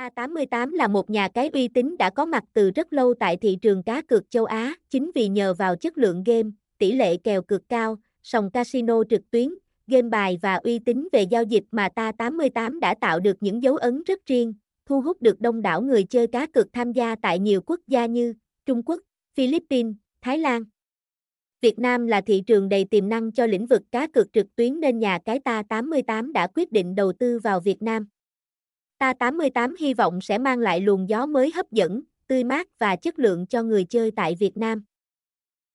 A88 là một nhà cái uy tín đã có mặt từ rất lâu tại thị trường cá cược châu Á, chính vì nhờ vào chất lượng game, tỷ lệ kèo cực cao, sòng casino trực tuyến, game bài và uy tín về giao dịch mà Ta88 đã tạo được những dấu ấn rất riêng, thu hút được đông đảo người chơi cá cược tham gia tại nhiều quốc gia như Trung Quốc, Philippines, Thái Lan. Việt Nam là thị trường đầy tiềm năng cho lĩnh vực cá cược trực tuyến nên nhà cái Ta88 đã quyết định đầu tư vào Việt Nam. Ta88 hy vọng sẽ mang lại luồng gió mới hấp dẫn, tươi mát và chất lượng cho người chơi tại Việt Nam.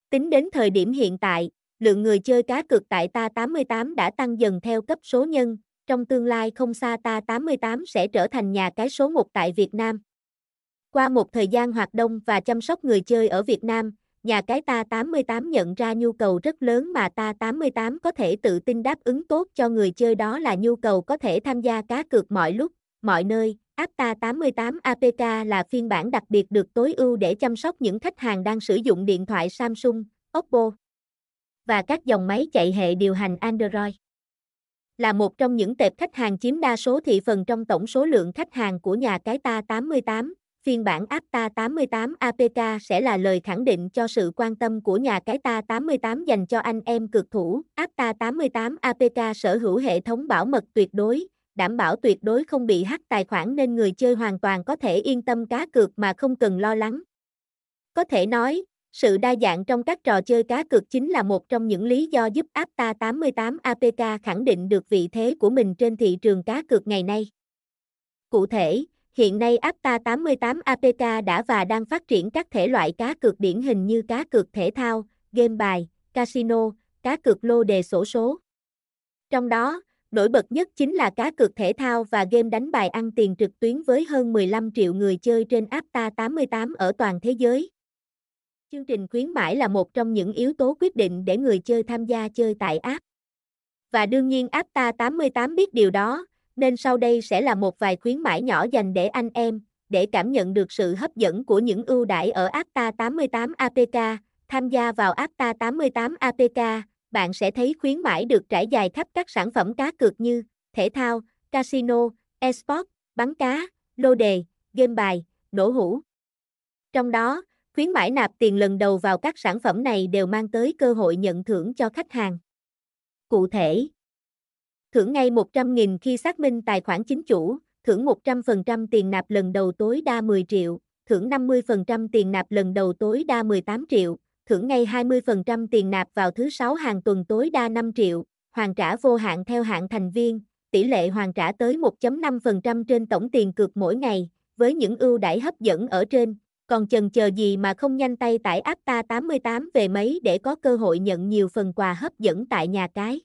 Tính đến thời điểm hiện tại, lượng người chơi cá cược tại Ta88 đã tăng dần theo cấp số nhân, trong tương lai không xa Ta88 sẽ trở thành nhà cái số 1 tại Việt Nam. Qua một thời gian hoạt động và chăm sóc người chơi ở Việt Nam, nhà cái Ta88 nhận ra nhu cầu rất lớn mà Ta88 có thể tự tin đáp ứng tốt cho người chơi đó là nhu cầu có thể tham gia cá cược mọi lúc, mọi nơi. Apta 88 APK là phiên bản đặc biệt được tối ưu để chăm sóc những khách hàng đang sử dụng điện thoại Samsung, Oppo và các dòng máy chạy hệ điều hành Android. Là một trong những tệp khách hàng chiếm đa số thị phần trong tổng số lượng khách hàng của nhà cái Ta 88, phiên bản Apta 88 APK sẽ là lời khẳng định cho sự quan tâm của nhà cái Ta 88 dành cho anh em cực thủ. Apta 88 APK sở hữu hệ thống bảo mật tuyệt đối, đảm bảo tuyệt đối không bị hack tài khoản nên người chơi hoàn toàn có thể yên tâm cá cược mà không cần lo lắng. Có thể nói, sự đa dạng trong các trò chơi cá cược chính là một trong những lý do giúp Apta 88 APK khẳng định được vị thế của mình trên thị trường cá cược ngày nay. Cụ thể, hiện nay Apta 88 APK đã và đang phát triển các thể loại cá cược điển hình như cá cược thể thao, game bài, casino, cá cược lô đề sổ số. Trong đó, Nổi bật nhất chính là cá cược thể thao và game đánh bài ăn tiền trực tuyến với hơn 15 triệu người chơi trên Apta 88 ở toàn thế giới. Chương trình khuyến mãi là một trong những yếu tố quyết định để người chơi tham gia chơi tại app. Và đương nhiên Apta 88 biết điều đó, nên sau đây sẽ là một vài khuyến mãi nhỏ dành để anh em, để cảm nhận được sự hấp dẫn của những ưu đãi ở Apta 88 APK, tham gia vào Apta 88 APK, bạn sẽ thấy khuyến mãi được trải dài khắp các sản phẩm cá cược như thể thao, casino, esports, bắn cá, lô đề, game bài, nổ hũ. Trong đó, khuyến mãi nạp tiền lần đầu vào các sản phẩm này đều mang tới cơ hội nhận thưởng cho khách hàng. Cụ thể, thưởng ngay 100.000 khi xác minh tài khoản chính chủ, thưởng 100% tiền nạp lần đầu tối đa 10 triệu, thưởng 50% tiền nạp lần đầu tối đa 18 triệu, thưởng ngay 20% tiền nạp vào thứ sáu hàng tuần tối đa 5 triệu, hoàn trả vô hạn theo hạn thành viên, tỷ lệ hoàn trả tới 1.5% trên tổng tiền cược mỗi ngày, với những ưu đãi hấp dẫn ở trên, còn chần chờ gì mà không nhanh tay tải Apta 88 về mấy để có cơ hội nhận nhiều phần quà hấp dẫn tại nhà cái.